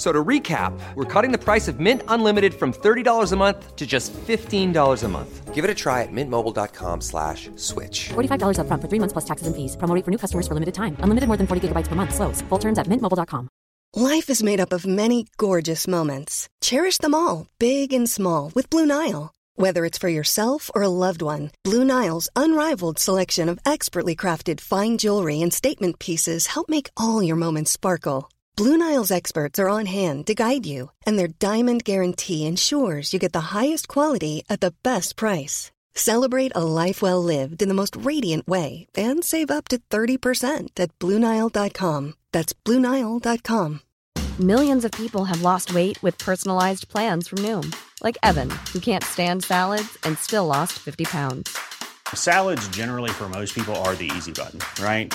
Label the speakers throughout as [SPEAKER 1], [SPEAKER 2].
[SPEAKER 1] So to recap, we're cutting the price of Mint Unlimited from $30 a month to just $15 a month.
[SPEAKER 2] Give it a try at mintmobile.com slash switch.
[SPEAKER 3] $45 up front for three months plus taxes and fees. Promo for new customers for limited time. Unlimited more than 40 gigabytes per month. Slows. Full terms at mintmobile.com.
[SPEAKER 4] Life is made up of many gorgeous moments. Cherish them all, big and small, with Blue Nile. Whether it's for yourself or a loved one, Blue Nile's unrivaled selection of expertly crafted fine jewelry and statement pieces help make all your moments sparkle. Blue Nile's experts are on hand to guide you, and their diamond guarantee ensures you get the highest quality at the best price. Celebrate a life well lived in the most radiant way and save up to 30% at BlueNile.com. That's BlueNile.com.
[SPEAKER 5] Millions of people have lost weight with personalized plans from Noom, like Evan, who can't stand salads and still lost 50 pounds.
[SPEAKER 6] Salads, generally, for most people, are the easy button, right?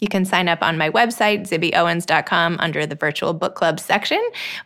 [SPEAKER 7] You can sign up on my website, zibbyowens.com, under the virtual book club section,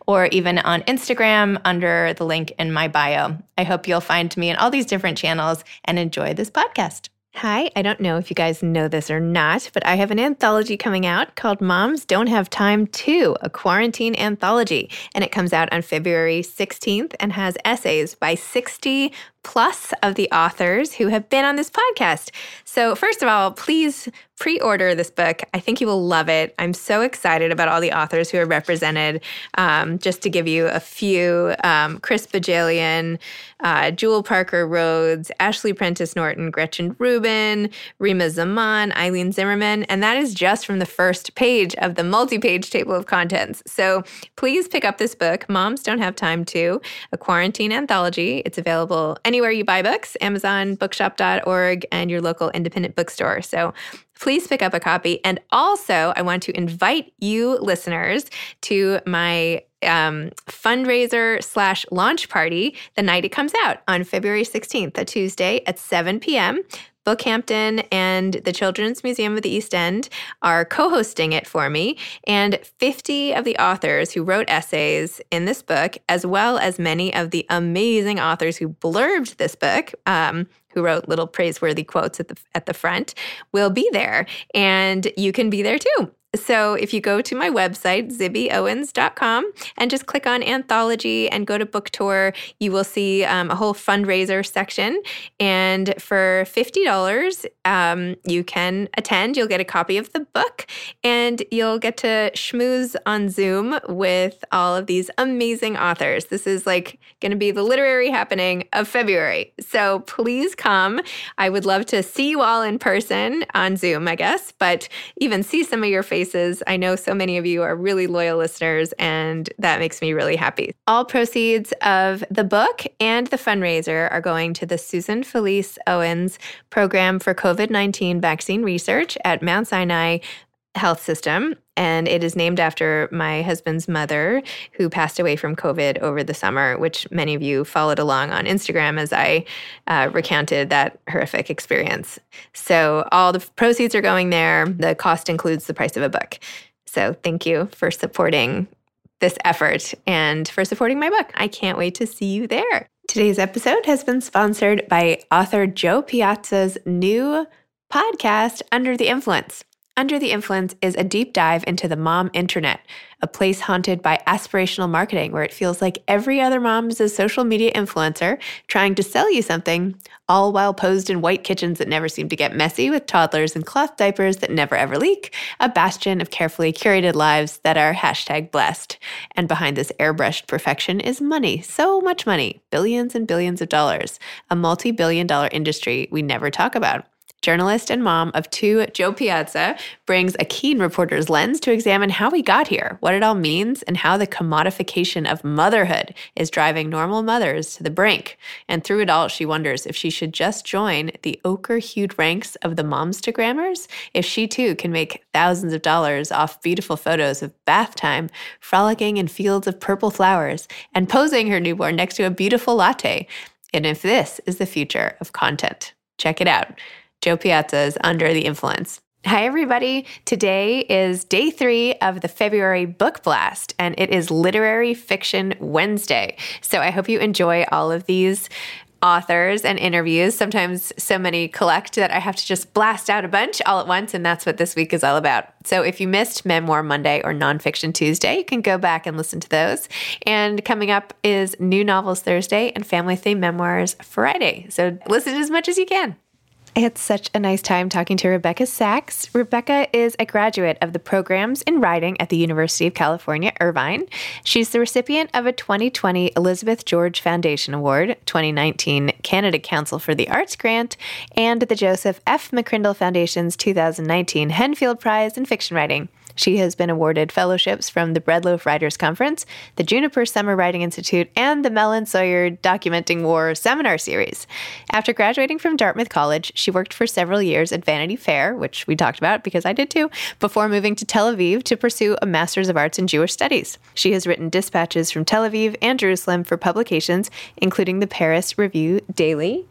[SPEAKER 7] or even on Instagram under the link in my bio. I hope you'll find me in all these different channels and enjoy this podcast. Hi, I don't know if you guys know this or not, but I have an anthology coming out called Moms Don't Have Time To, a quarantine anthology. And it comes out on February 16th and has essays by 60 plus of the authors who have been on this podcast. So, first of all, please pre order this book. I think you will love it. I'm so excited about all the authors who are represented. Um, just to give you a few um, Chris Bohjalian, uh, Jewell Parker Rhodes, Ashley Prentice Norton, Gretchen Rubin, Rima Zaman, Eilene Zimmerman. And that is just from the first page of the multi page table of contents. So, please pick up this book, Moms Don't Have Time to, a quarantine anthology. It's available anywhere anywhere you buy books, Amazon, bookshop.org, and your local independent bookstore. So please pick up a copy. And also, I want to invite you listeners to my um, fundraiser slash launch party the night it comes out on February 16th, a Tuesday at 7 p.m. Bookhampton and the Children's Museum of the East End are co hosting it for me. And 50 of the authors who wrote essays in this book, as well as many of the amazing authors who blurbed this book, um, who wrote little praiseworthy quotes at the at the front will be there and you can be there too so if you go to my website, zibbyowens.com, and just click on anthology and go to book tour, you will see um, a whole fundraiser section. And for $50, um, you can attend. You'll get a copy of the book and you'll get to schmooze on Zoom with all of these amazing authors. This is like going to be the literary happening of February. So please come. I would love to see you all in person on Zoom, I guess, but even see some of your faces I know so many of you are really loyal listeners, and that makes me really happy. All proceeds of the book and the fundraiser are going to the Susan Felice Owens Program for COVID 19 Vaccine Research at Mount Sinai health system. And it is named after my husband's mother, who passed away from COVID over the summer, which many of you followed along on Instagram as I uh, recounted that horrific experience. So all the proceeds are going there. The cost includes the price of a book. So thank you for supporting this effort and for supporting my book. I can't wait to see you there. Today's episode has been sponsored by author Jo Piazza's new podcast, Under the Influence. Under the Influence is a deep dive into the mom internet, a place haunted by aspirational marketing where it feels like every other mom is a social media influencer trying to sell you something, all while posed in white kitchens that never seem to get messy with toddlers and cloth diapers that never ever leak, a bastion of carefully curated lives that are hashtag blessed. And behind this airbrushed perfection is money, so much money, billions and billions of dollars, a multi billion dollar industry we never talk about. Journalist and mom of two, Jo Piazza brings a keen reporter's lens to examine how we got here, what it all means, and how the commodification of motherhood is driving normal mothers to the brink. And through it all, she wonders if she should just join the ochre hued ranks of the momstagrammers, if she too can make thousands of dollars off beautiful photos of bath time, frolicking in fields of purple flowers, and posing her newborn next to a beautiful latte. And if this is the future of content, check it out. Jo Piazza's Under the Influence. Hi, everybody. Today is day three of the February Book Blast, and it is Literary Fiction Wednesday. So I hope you enjoy all of these authors and interviews. Sometimes so many collect that I have to just blast out a bunch all at once, and that's what this week is all about. So if you missed Memoir Monday or Nonfiction Tuesday, you can go back and listen to those. And coming up is New Novels Thursday and Family Theme Memoirs Friday. So listen as much as you can. It's such a nice time talking to Rebecca Sacks. Rebecca is a graduate of the programs in writing at the University of California, Irvine. She's the recipient of a 2020 Elizabeth George Foundation Award, 2019 Canada Council for the Arts Grant, and the Joseph F. McCrindle Foundation's 2019 Henfield Prize in Fiction Writing. She has been awarded fellowships from the Breadloaf Writers Conference, the Juniper Summer Writing Institute, and the Mellon Sawyer Documenting War Seminar Series. After graduating from Dartmouth College, she worked for several years at Vanity Fair, which we talked about because I did too, before moving to Tel Aviv to pursue a Master's of Arts in Jewish Studies. She has written dispatches from Tel Aviv and Jerusalem for publications, including the Paris Review Daily.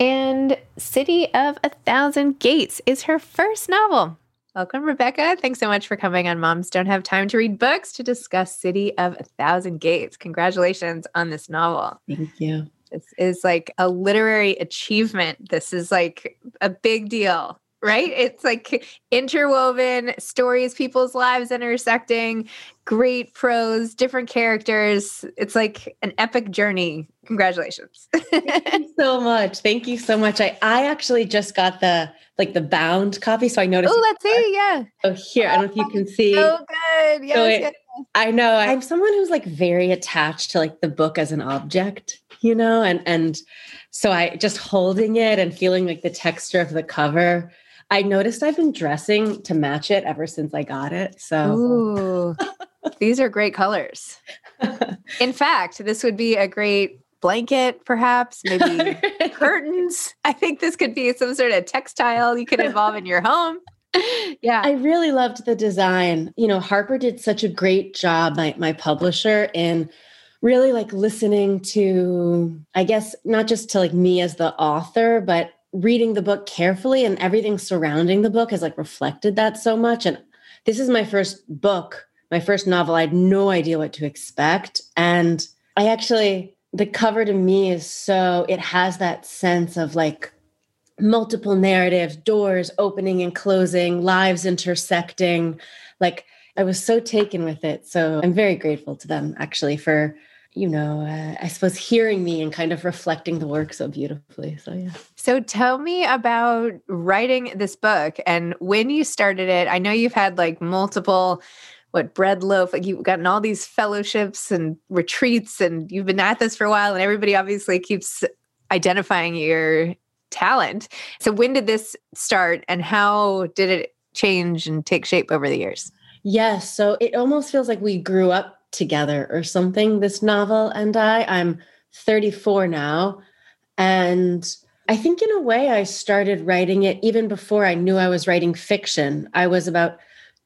[SPEAKER 7] And City of a Thousand Gates is her first novel. Welcome, Rebecca. Thanks so much for coming on Moms Don't Have Time to Read Books to discuss City of a Thousand Gates. Congratulations on this novel.
[SPEAKER 8] Thank you.
[SPEAKER 7] This is like a literary achievement. This is like a big deal, right? It's like interwoven stories, people's lives intersecting, great prose, different characters. It's like an epic journey. Congratulations.
[SPEAKER 8] Thank you so much. Thank you so much. I, I actually just got the like the bound copy. So I noticed.
[SPEAKER 7] Oh, let's see. Yeah.
[SPEAKER 8] Oh, here. I don't know if you can see.
[SPEAKER 7] Oh, so good. Yes,
[SPEAKER 8] So it-
[SPEAKER 7] yes.
[SPEAKER 8] I know. I'm someone who's like very attached to like the book as an object, you know, and and so I just holding it and feeling like the texture of the cover. I noticed I've been dressing to match it ever since I got it. So
[SPEAKER 7] Ooh, these are great colors. In fact, this would be a great blanket, perhaps, maybe curtains. I think this could be some sort of textile you could involve in your home. Yeah.
[SPEAKER 8] I really loved the design. You know, Harper did such a great job, my my publisher, in really like listening to, I guess, not just to like me as the author, but reading the book carefully and everything surrounding the book has like reflected that so much. And this is my first book, my first novel. I had no idea what to expect. And I actually, the cover to me is so, it has that sense of like multiple narratives, doors opening and closing, lives intersecting. Like I was so taken with it. So I'm very grateful to them actually for, you know, uh, I suppose hearing me and kind of reflecting the work so beautifully. So yeah.
[SPEAKER 7] So tell me about writing this book and when you started it. I know you've had like multiple what bread loaf like you've gotten all these fellowships and retreats and you've been at this for a while and everybody obviously keeps identifying your talent. So when did this start and how did it change and take shape over the years?
[SPEAKER 8] Yes. So it almost feels like we grew up together or something, this novel and I. I'm 34 now. And I think in a way I started writing it even before I knew I was writing fiction. I was about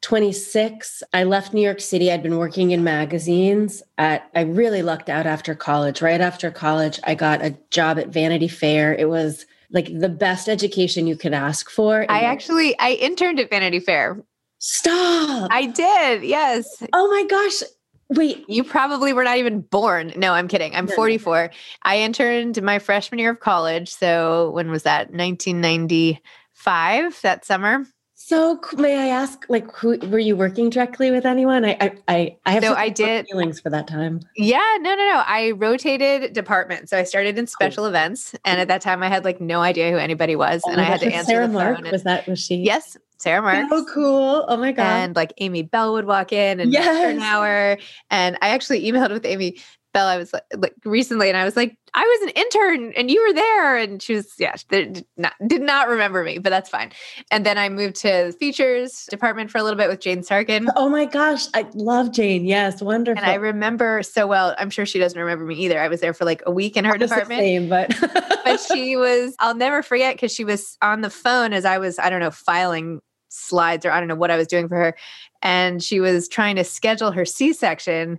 [SPEAKER 8] 26. I left New York City. I'd been working in magazines. At I really lucked out after college. Right after college, I got a job at Vanity Fair. It was like the best education you could ask for.
[SPEAKER 7] I actually I interned at Vanity Fair.
[SPEAKER 8] stop.
[SPEAKER 7] I did. Yes.
[SPEAKER 8] oh my gosh. Wait,
[SPEAKER 7] You probably were not even born. No, I'm kidding. I'm
[SPEAKER 8] No, no.
[SPEAKER 7] 44. I interned my freshman year of college. So when was that? 1995, that summer.
[SPEAKER 8] So may I ask, like, who were you working directly with anyone? I I I, I have
[SPEAKER 7] so
[SPEAKER 8] I
[SPEAKER 7] did
[SPEAKER 8] feelings for that time.
[SPEAKER 7] Yeah, no, no, no. I rotated departments. So I started in oh. special cool. events, and at that time I had like no idea who anybody was, oh and I oh, had to answer
[SPEAKER 8] Sarah
[SPEAKER 7] the
[SPEAKER 8] Mark,
[SPEAKER 7] phone.
[SPEAKER 8] was that was she?
[SPEAKER 7] Yes, Sarah Mark.
[SPEAKER 8] Oh, cool! Oh my god!
[SPEAKER 7] And like Amy Bell would walk in, and yes. hour. And I actually emailed with Amy Bell, I was like, like, recently, and I was like, I was an intern and you were there. And she was, yeah, did not, did not remember me, but that's fine. And then I moved to the features department for a little bit with Jane Sarkin.
[SPEAKER 8] Oh my gosh, I love Jane. Yes, wonderful.
[SPEAKER 7] And I remember so well. I'm sure she doesn't remember me either. I was there for like a week in her department.
[SPEAKER 8] same, but
[SPEAKER 7] but she was. I'll never forget because she was on the phone as I was, I don't know, filing slides or I don't know what I was doing for her, and she was trying to schedule her C-section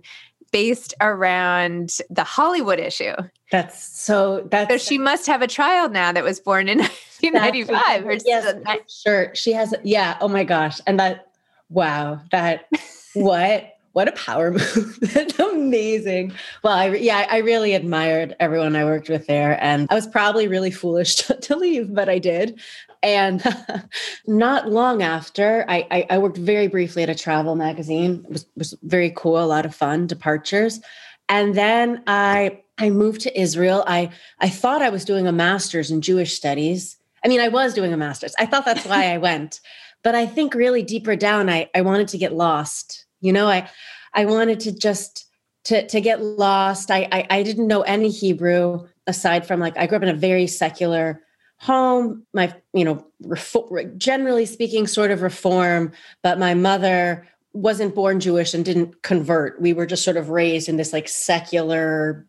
[SPEAKER 7] based around the Hollywood issue.
[SPEAKER 8] That's so that's
[SPEAKER 7] so she must have a child now that was born in 1995.
[SPEAKER 8] yes, sure. She has yeah, oh my gosh. And that wow, that what what a power move. That's amazing. Well, I yeah, I really admired everyone I worked with there and I was probably really foolish to, to leave, but I did. And not long after, I, I, I, worked very briefly at a travel magazine. It was, was very cool, a lot of fun, departures. And then I I moved to Israel. I I thought I was doing a master's in Jewish studies. I mean, I was doing a master's. I thought that's why I went. But I think really deeper down, I, I wanted to get lost. You know, I I wanted to just to to get lost. I, I, I didn't know any Hebrew aside from like I grew up in a very secular home. My you know generally speaking sort of reform but my mother wasn't born jewish and didn't convert. We were just sort of raised in this like secular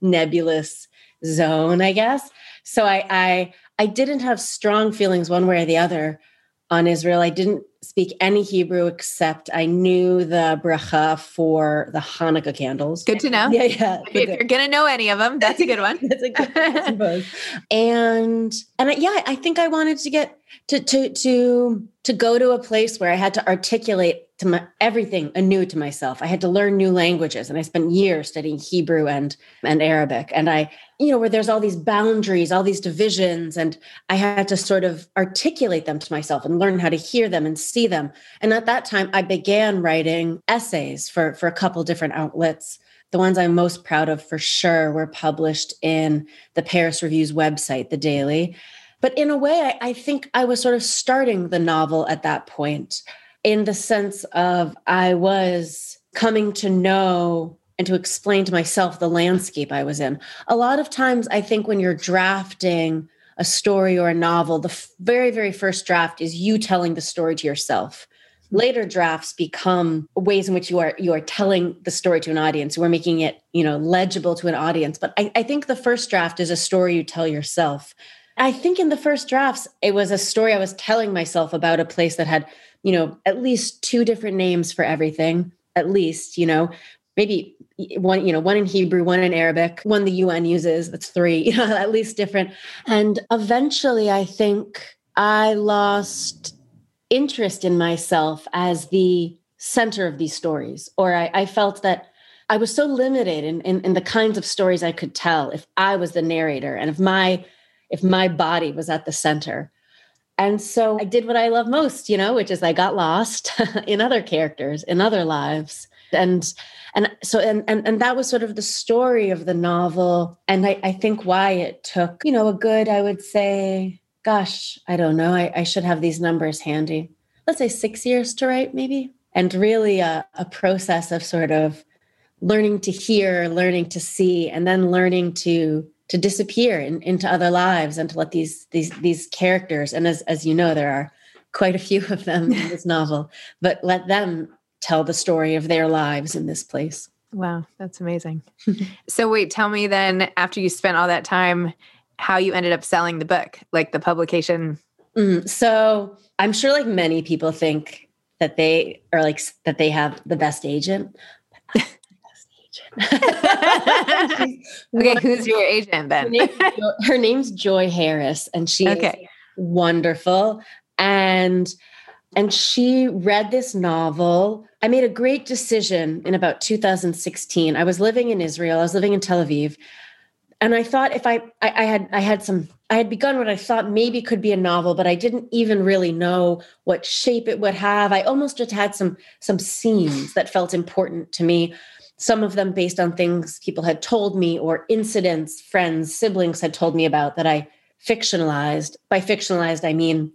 [SPEAKER 8] nebulous zone i guess. So i i i didn't have strong feelings one way or the other on Israel. I didn't speak any Hebrew except I knew the bracha for the Hanukkah candles.
[SPEAKER 7] Good to know.
[SPEAKER 8] Yeah, yeah.
[SPEAKER 7] If you're gonna know any of them, that's a good one.
[SPEAKER 8] that's a good one. and and I, yeah, I think I wanted to get to to to to go to a place where I had to articulate to my everything anew to myself. I had to learn new languages, and I spent years studying Hebrew and and Arabic. And I, you know, where there's all these boundaries, all these divisions, and I had to sort of articulate them to myself and learn how to hear them and see them. And at that time, I began writing essays for for a couple different outlets. The ones I'm most proud of, for sure, were published in the Paris Review's website, the Daily. But in a way, I, I think I was sort of starting the novel at that point in the sense of I was coming to know and to explain to myself the landscape I was in. A lot of times, I think when you're drafting a story or a novel, the f- very, very first draft is you telling the story to yourself. Later drafts become ways in which you are you are telling the story to an audience. We're making it, you know, legible to an audience. But I, I think the first draft is a story you tell yourself. I think in the first drafts, it was a story I was telling myself about a place that had you know, at least two different names for everything, at least, you know, maybe one, you know, one in Hebrew, one in Arabic, one the UN uses, that's three, you know, at least different. And eventually I think I lost interest in myself as the center of these stories, or I, I felt that I was so limited in, in, in the kinds of stories I could tell if I was the narrator and if my if my body was at the center. And so I did what I love most, you know, which is I got lost in other characters, in other lives. And and so and and, and that was sort of the story of the novel. And I, I think why it took, you know, a good, I would say, gosh, I don't know. I, I should have these numbers handy. Let's say six years to write, maybe. And really a, a process of sort of learning to hear, learning to see, and then learning to to disappear in, into other lives and to let these these these characters and as as you know there are quite a few of them in this novel but let them tell the story of their lives in this place.
[SPEAKER 7] Wow that's amazing. So wait tell me then after you spent all that time how you ended up selling the book like the publication?
[SPEAKER 8] Mm, so i'm sure like many people think that they are like that they have the best agent
[SPEAKER 7] okay, who's your agent then?
[SPEAKER 8] her, name's, her name's Joy Harris, and she okay. wonderful. And and she read this novel. I made a great decision in about 2016. I was living in Israel. I was living in Tel Aviv. and I thought if I, I I had I had some I had begun what I thought maybe could be a novel, but I didn't even really know what shape it would have. I almost just had some some scenes that felt important to me. Some of them based on things people had told me or incidents friends, siblings had told me about that I fictionalized. By fictionalized, I mean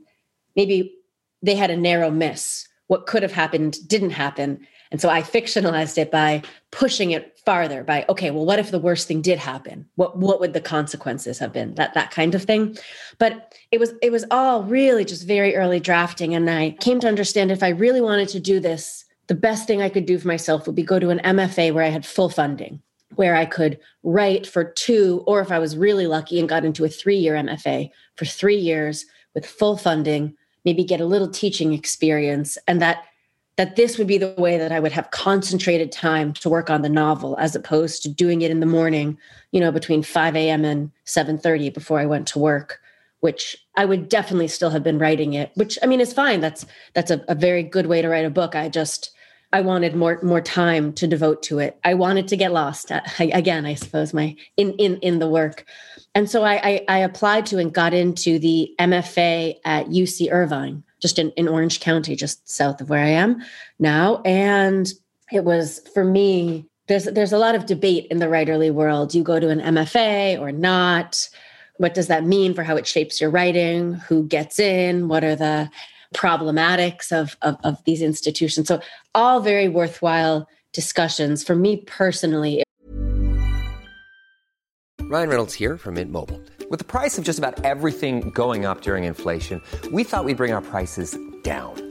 [SPEAKER 8] maybe they had a narrow miss. What could have happened didn't happen. And so I fictionalized it by pushing it farther by, okay, well, what if the worst thing did happen? What what would the consequences have been? That that kind of thing. But it was it was all really just very early drafting. And I came to understand if I really wanted to do this, the best thing I could do for myself would be go to an MFA where I had full funding, where I could write for two, or if I was really lucky and got into a three-year MFA for three years with full funding, maybe get a little teaching experience. And that that this would be the way that I would have concentrated time to work on the novel as opposed to doing it in the morning, you know, between 5 a.m. and 7:30 before I went to work, which I would definitely still have been writing it, which I mean is fine. That's that's a, a very good way to write a book. I just I wanted more more time to devote to it. I wanted to get lost. Uh, I, again, I suppose my in in in the work. And so I, I, I applied to and got into the MFA at UC Irvine just in, in Orange County, just south of where I am now. And it was for me, there's there's a lot of debate in the writerly world. You go to an MFA or not. What does that mean for how it shapes your writing? Who gets in? What are the problematics of, of, of these institutions? So all very worthwhile discussions. For me personally,
[SPEAKER 1] Ryan Reynolds here from Mint Mobile. With the price of just about everything going up during inflation, we thought we'd bring our prices down.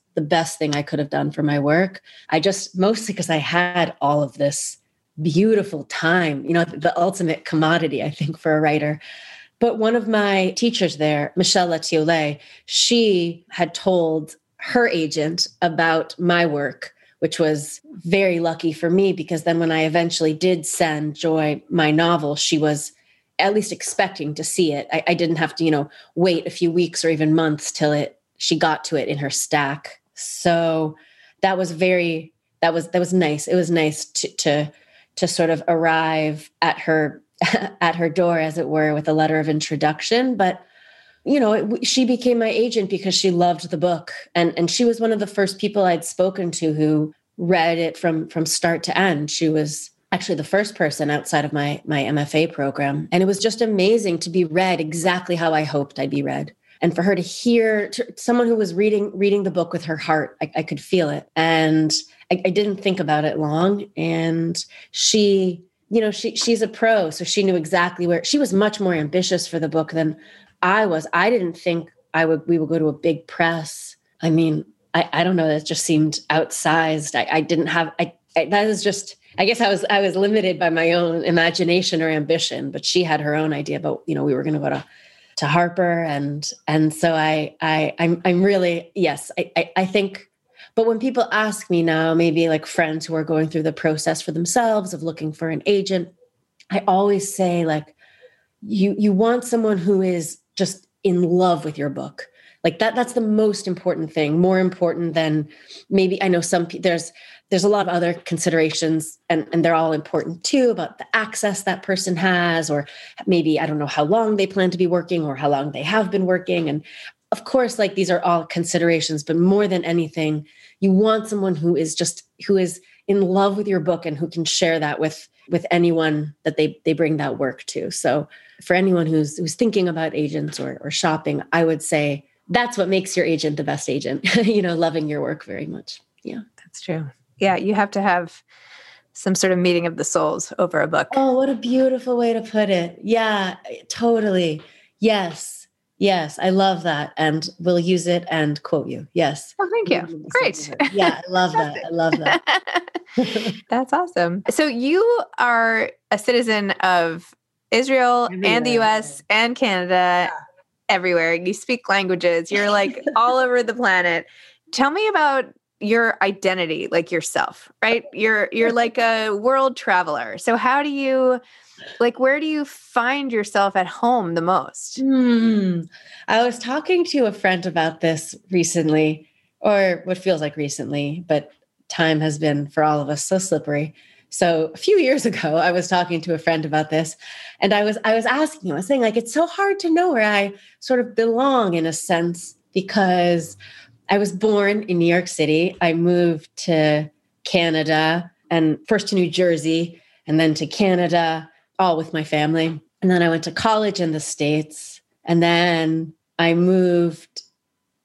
[SPEAKER 8] the best thing I could have done for my work. I just mostly because I had all of this beautiful time, you know, the ultimate commodity, I think, for a writer. But one of my teachers there, Michelle Latiolais, she had told her agent about my work, which was very lucky for me because then when I eventually did send Joy my novel, she was at least expecting to see it. I, I didn't have to, you know, wait a few weeks or even months till it she got to it in her stack. So that was very that was that was nice. It was nice to to to sort of arrive at her at her door, as it were, with a letter of introduction. But you know, it, she became my agent because she loved the book, and and she was one of the first people I'd spoken to who read it from from start to end. She was actually the first person outside of my my MFA program, and it was just amazing to be read exactly how I hoped I'd be read. And for her to hear to, someone who was reading reading the book with her heart I, I could feel it. And I, I didn't think about it long. And she you know she she's a pro so she knew exactly where she was much more ambitious for the book than i was. I didn't think i would we would go to a big press. I mean i i don't know that just seemed outsized. I, I didn't have I, I that was just I guess I was I was limited by my own imagination or ambition, but she had her own idea about you know we were going to go to to Harper and and so I I I'm I'm really yes I, I I think but when people ask me now maybe like friends who are going through the process for themselves of looking for an agent I always say like you you want someone who is just in love with your book. Like that that's the most important thing more important than maybe i know some there's there's a lot of other considerations and, and they're all important too about the access that person has or maybe i don't know how long they plan to be working or how long they have been working. And of course like these are all considerations but more than anything you want someone who is just who is in love with your book and who can share that with with anyone that they they bring that work to. So for anyone who's who's thinking about agents or, or shopping i would say that's what makes your agent the best agent you know loving your work very much. Yeah.
[SPEAKER 7] That's true yeah, you have to have some sort of meeting of the souls over a book.
[SPEAKER 8] Oh, what a beautiful way to put it. Yeah, totally. Yes. Yes, I love that. And we'll use it and quote you. Yes.
[SPEAKER 7] Oh, thank you. Great.
[SPEAKER 8] Yeah, I love that. I love
[SPEAKER 7] that. That's awesome. So you are a citizen of Israel everywhere. and the US and Canada, yeah. everywhere. You speak languages. You're like all over the planet. Tell me about your identity like yourself right? You're you're like a world traveler. So how do you like where do you find yourself at home the most?
[SPEAKER 8] Hmm. i was talking to a friend about this recently or what feels like recently but time has been for all of us so slippery. So a few years ago i was talking to a friend about this and i was i was asking him i was saying like it's so hard to know where i sort of belong in a sense because I was born in New York City. I moved to Canada and first to New Jersey and then to Canada, all with my family. And then I went to college in the States. And then I moved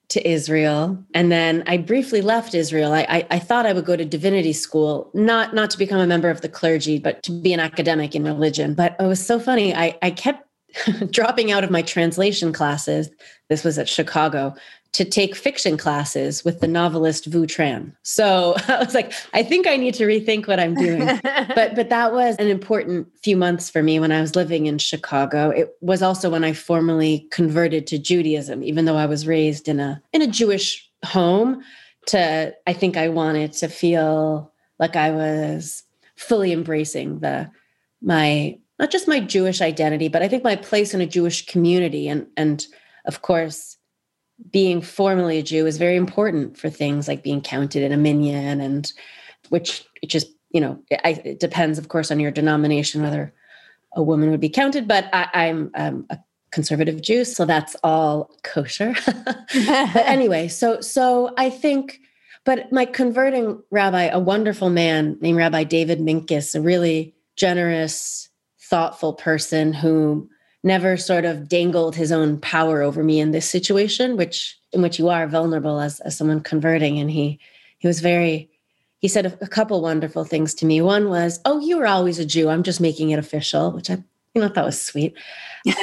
[SPEAKER 8] to Israel. And then I briefly left Israel. I, I, I, thought I would go to divinity school, not, not to become a member of the clergy, but to be an academic in religion. But it was so funny. I, I kept dropping out of my translation classes. This was at Chicago to take fiction classes with the novelist Vu Tran. So I was like, I think I need to rethink what I'm doing. but but that was an important few months for me when I was living in Chicago. It was also when I formally converted to Judaism, even though I was raised in a in a Jewish home. To I think I wanted to feel like I was fully embracing the my not just my Jewish identity, but I think my place in a Jewish community and and of course being formally a Jew is very important for things like being counted in a minyan, and which it just you know it, it depends, of course, on your denomination whether a woman would be counted. But I, am um, a conservative Jew, so that's all kosher. but anyway, so so I think. But my converting rabbi, a wonderful man named Rabbi David Minkus, a really generous, thoughtful person who never sort of dangled his own power over me in this situation, which in which you are vulnerable as, as someone converting. And he he was very he said a, a couple wonderful things to me. One was, "Oh, you were always a Jew. I'm just making it official," which I you know thought was sweet.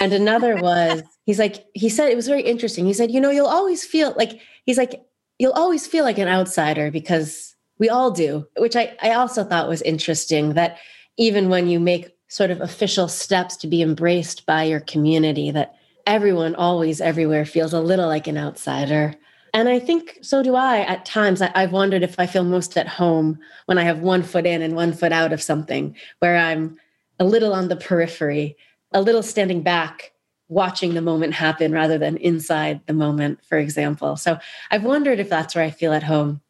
[SPEAKER 8] And another was he's like he said it was very interesting. He said, "You know, you'll always feel like he's like you'll always feel like an outsider because we all do," which I I also thought was interesting that even when you make sort of official steps to be embraced by your community that everyone always everywhere feels a little like an outsider. And i think so do i at times. I, have wondered if i feel most at home when i have one foot in and one foot out of something where i'm a little on the periphery a little standing back watching the moment happen rather than inside the moment for example. So i've wondered if that's where i feel at home.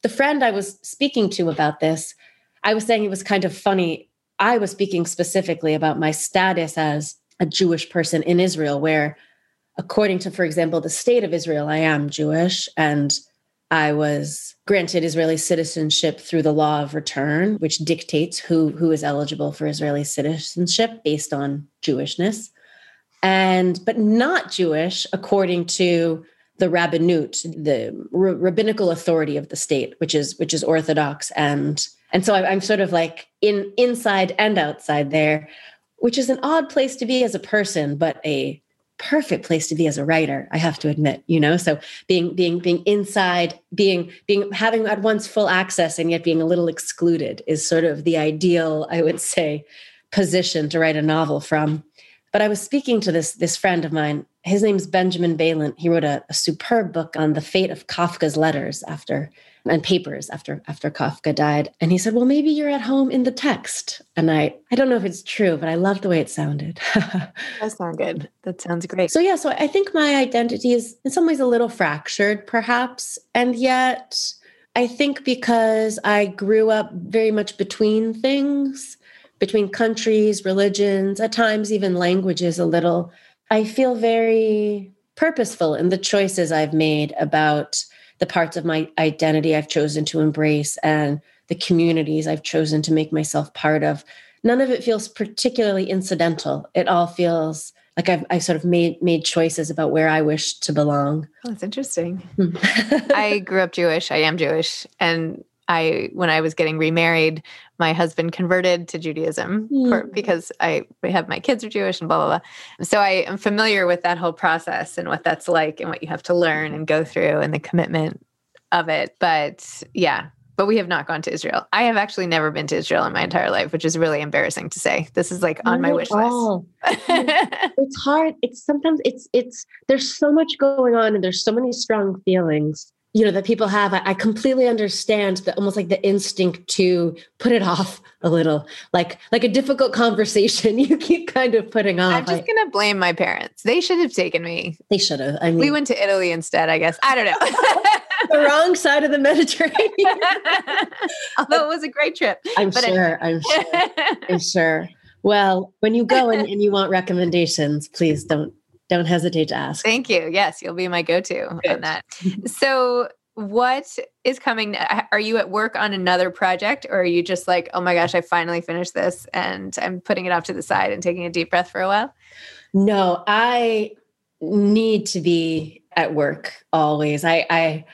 [SPEAKER 8] The friend i was speaking to about this i was saying it was kind of funny I was speaking specifically about my status as a Jewish person in Israel, where, according to, for example, the state of Israel, I am Jewish and I was granted Israeli citizenship through the law of return, which dictates who, who is eligible for Israeli citizenship based on Jewishness. and but not Jewish according to the rabbinut, the rabbinical authority of the state, which is which is Orthodox, and and so I'm sort of like in inside and outside there, which is an odd place to be as a person, but a perfect place to be as a writer i have to admit you know? So being being being inside being being having at once full access and yet being a little excluded is sort of the ideal i would say position to write a novel from. But i was speaking to this this friend of mine his name's benjamin balint he wrote a, a superb book on the fate of kafka's letters after and papers after after Kafka died. And he said, "Well, maybe you're at home in the text." And I I don't know if it's true, but I love the way it sounded.
[SPEAKER 7] that sounds good. That sounds great.
[SPEAKER 8] So yeah, so I think my identity is in some ways a little fractured, perhaps, and yet I think because I grew up very much between things, between countries, religions, at times even languages a little. I feel very purposeful in the choices I've made about the parts of my identity I've chosen to embrace and the communities I've chosen to make myself part of. None of it feels particularly incidental. It all feels like I've, I've sort of made made choices about where I wish to belong.
[SPEAKER 7] Oh, that's interesting. Hmm. I grew up Jewish. I am Jewish, and I when I was getting remarried, my husband converted to Judaism mm. for, because I have my kids are Jewish and blah blah blah. So I am familiar with that whole process and what that's like and what you have to learn and go through and the commitment of it. But yeah, but we have not gone to Israel. I have actually never been to Israel in my entire life, which is really embarrassing to say. This is like on not my wish list.
[SPEAKER 8] it's hard. It's sometimes it's it's there's so much going on and there's so many strong feelings you know that people have I, I, completely understand the almost like the instinct to put it off a little. Like like a difficult conversation you keep kind of putting off.
[SPEAKER 7] I'm just I, gonna blame my parents. They should have taken me.
[SPEAKER 8] They should have. I mean
[SPEAKER 7] we went to italy instead i guess. I don't know.
[SPEAKER 8] The wrong side of the mediterranean.
[SPEAKER 7] Although it was a great trip
[SPEAKER 8] i'm but sure i'm sure i'm sure. Well when you go and, and you want recommendations please don't don't hesitate to ask.
[SPEAKER 7] Thank you. Yes, you'll be my go to on that. so, what is coming? Uh, are you at work on another project, or are you just like, oh my gosh, I finally finished this and I'm putting it off to the side and taking a deep breath for a while?
[SPEAKER 8] No, I need to be at work always. I, I,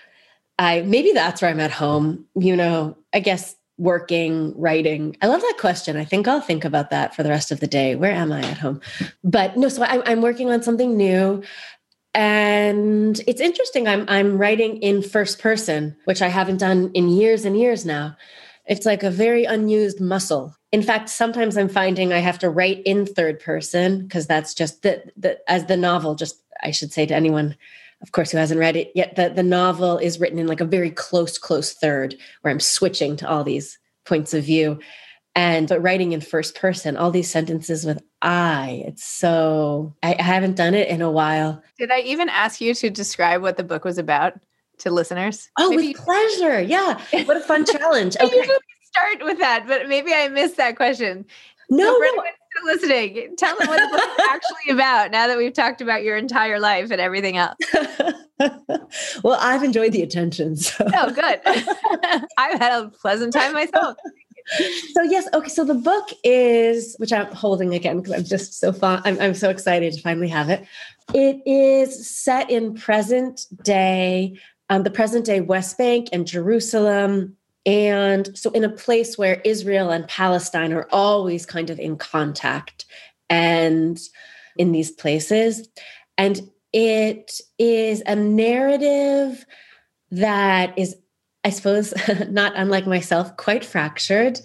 [SPEAKER 8] I maybe that's where I'm at home. You know, I guess working, writing? I love that question. I think I'll think about that for the rest of the day. Where am I at home? But no, so I, I'm working on something new. And it's interesting. I'm I'm writing in first person, which I haven't done in years and years now. It's like a very unused muscle. In fact, sometimes I'm finding I have to write in third person because that's just the, the as the novel. Just I should say to anyone of course, who hasn't read it yet, the, the novel is written in like a very close, close third where I'm switching to all these points of view. And but writing in first person, all these sentences with I, it's so I, I haven't done it in a while.
[SPEAKER 7] Did I even ask you to describe what the book was about to listeners?
[SPEAKER 8] Oh, maybe with you- pleasure. Yeah. What a fun challenge. Okay.
[SPEAKER 7] We can start with that, but maybe I missed that question.
[SPEAKER 8] No, so no
[SPEAKER 7] listening, tell them what the book is actually about now that we've talked about your entire life and everything else.
[SPEAKER 8] well, I've enjoyed the attention. So.
[SPEAKER 7] Oh, good. I've had a pleasant time myself.
[SPEAKER 8] so yes, okay. So the book is, which I'm holding again because I'm just so fun. I'm, I'm so excited to finally have it. It is set in present day, um, the present day West Bank and Jerusalem, and so, in a place where Israel and Palestine are always kind of in contact and in these places. And it is a narrative that is, I suppose, not unlike myself, quite fractured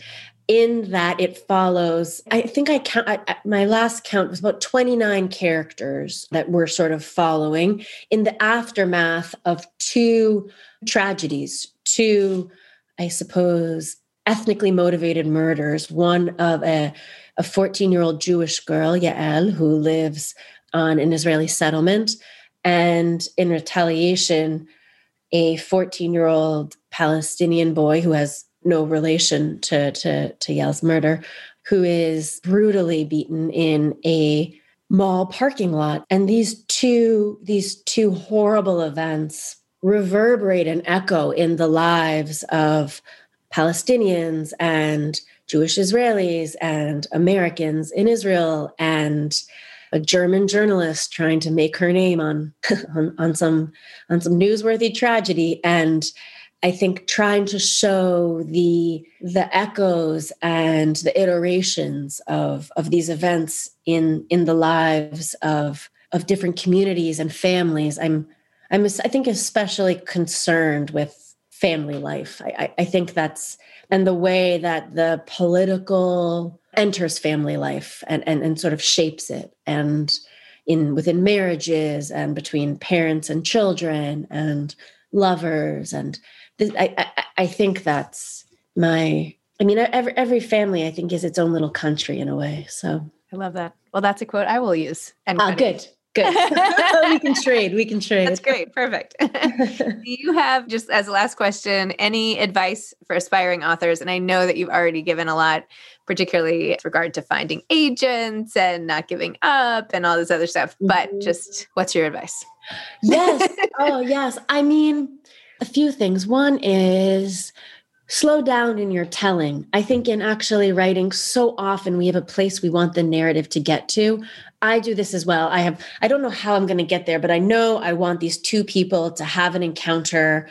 [SPEAKER 8] in that it follows i think i count I, my last count was about 29 characters that we're sort of following in the aftermath of two tragedies two I suppose, ethnically motivated murders. One of a, a 14 year old Jewish girl, Yael, who lives on an Israeli settlement. And in retaliation, a 14 year old Palestinian boy who has no relation to, to, to Yael's murder, who is brutally beaten in a mall parking lot. And these two, these two horrible events reverberate and echo in the lives of Palestinians and Jewish Israelis and Americans in Israel. And a German journalist trying to make her name on on, on some on some newsworthy tragedy and I think trying to show the the echoes and the iterations of of these events in in the lives of of different communities and families. I'm I'm I think especially concerned with family life. I, I think that's and the way that the political enters family life and, and, and sort of shapes it. And in within marriages and between parents and children and lovers. And I, I, I think that's my I mean every every family I think is its own little country in a way. So.
[SPEAKER 7] I love that. Well that's a quote I will use.
[SPEAKER 8] And oh, good Good. we can trade. We can trade.
[SPEAKER 7] That's great. Perfect. Do you have, just as a last question, any advice for aspiring authors? And I know that you've already given a lot, particularly with regard to finding agents and not giving up and all this other stuff. But mm-hmm. just what's your advice?
[SPEAKER 8] Yes. oh, yes. I mean, a few things. One is slow down in your telling. I think in actually writing, so often we have a place we want the narrative to get to. I do this as well. I have, I don't know how I'm going to get there, but I know I want these two people to have an encounter,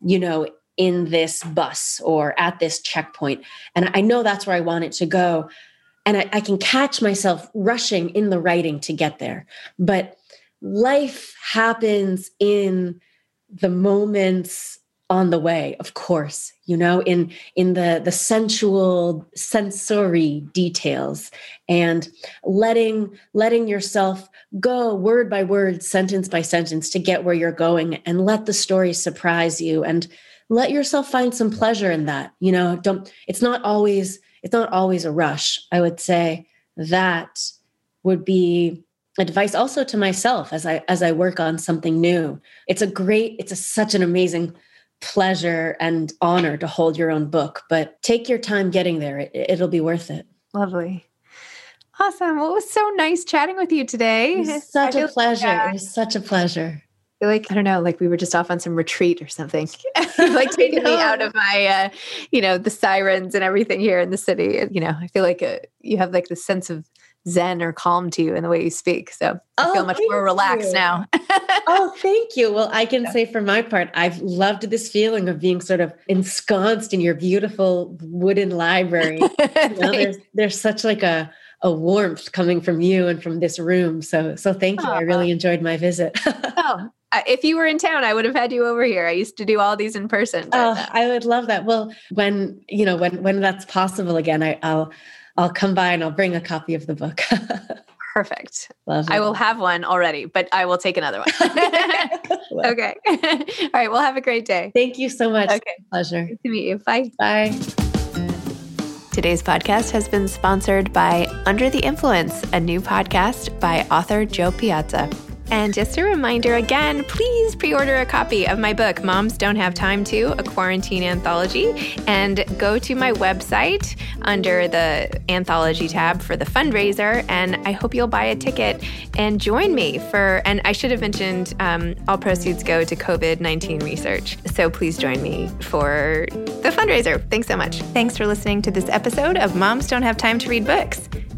[SPEAKER 8] you know, in this bus or at this checkpoint. And I know that's where I want it to go. And I, I can catch myself rushing in the writing to get there. But life happens in the moments on the way of course you know in in the the sensual sensory details and letting letting yourself go word by word sentence by sentence to get where you're going and let the story surprise you and let yourself find some pleasure in that you know don't it's not always it's not always a rush. I would say that would be advice also to myself as i as i work on something new. It's a great it's a, such an amazing pleasure and honor to hold your own book, but take your time getting there. It, will be worth it.
[SPEAKER 7] Lovely. Awesome. Well, it was so nice chatting with you today.
[SPEAKER 8] such a pleasure. Like, it was such a pleasure.
[SPEAKER 7] I like I don't know, like we were just off on some retreat or something. like taking me out of my, uh, you know, the sirens and everything here in the city. You know, I feel like a, uh, you have like the sense of zen or calm to you in the way you speak. So I oh, feel much more relaxed you. now.
[SPEAKER 8] oh, thank you. Well, I can yeah. say for my part, I've loved this feeling of being sort of ensconced in your beautiful wooden library. you know, there's there's such like a a warmth coming from you and from this room. So so thank you. I really enjoyed my visit.
[SPEAKER 7] oh, if you were in town, I would have had you over here. I used to do all these in person.
[SPEAKER 8] Oh, I would love that. Well, when you know when when that's possible again, I, I'll I'll come by and I'll bring a copy of the book.
[SPEAKER 7] Perfect. Love I will have one already, but I will take another one. okay. All right. Well, have a great day.
[SPEAKER 8] Thank you so much. Okay. Pleasure.
[SPEAKER 7] Good to meet you. Bye.
[SPEAKER 8] Bye.
[SPEAKER 7] Today's podcast has been sponsored by Under the Influence, a new podcast by author Jo Piazza. And just a reminder again, please pre order a copy of my book, Moms Don't Have Time to, a quarantine anthology, and go to my website under the anthology tab for the fundraiser. And I hope you'll buy a ticket and join me for, and I should have mentioned um, all proceeds go to COVID 19 research. So please join me for the fundraiser. Thanks so much. Thanks for listening to this episode of Moms Don't Have Time to Read Books.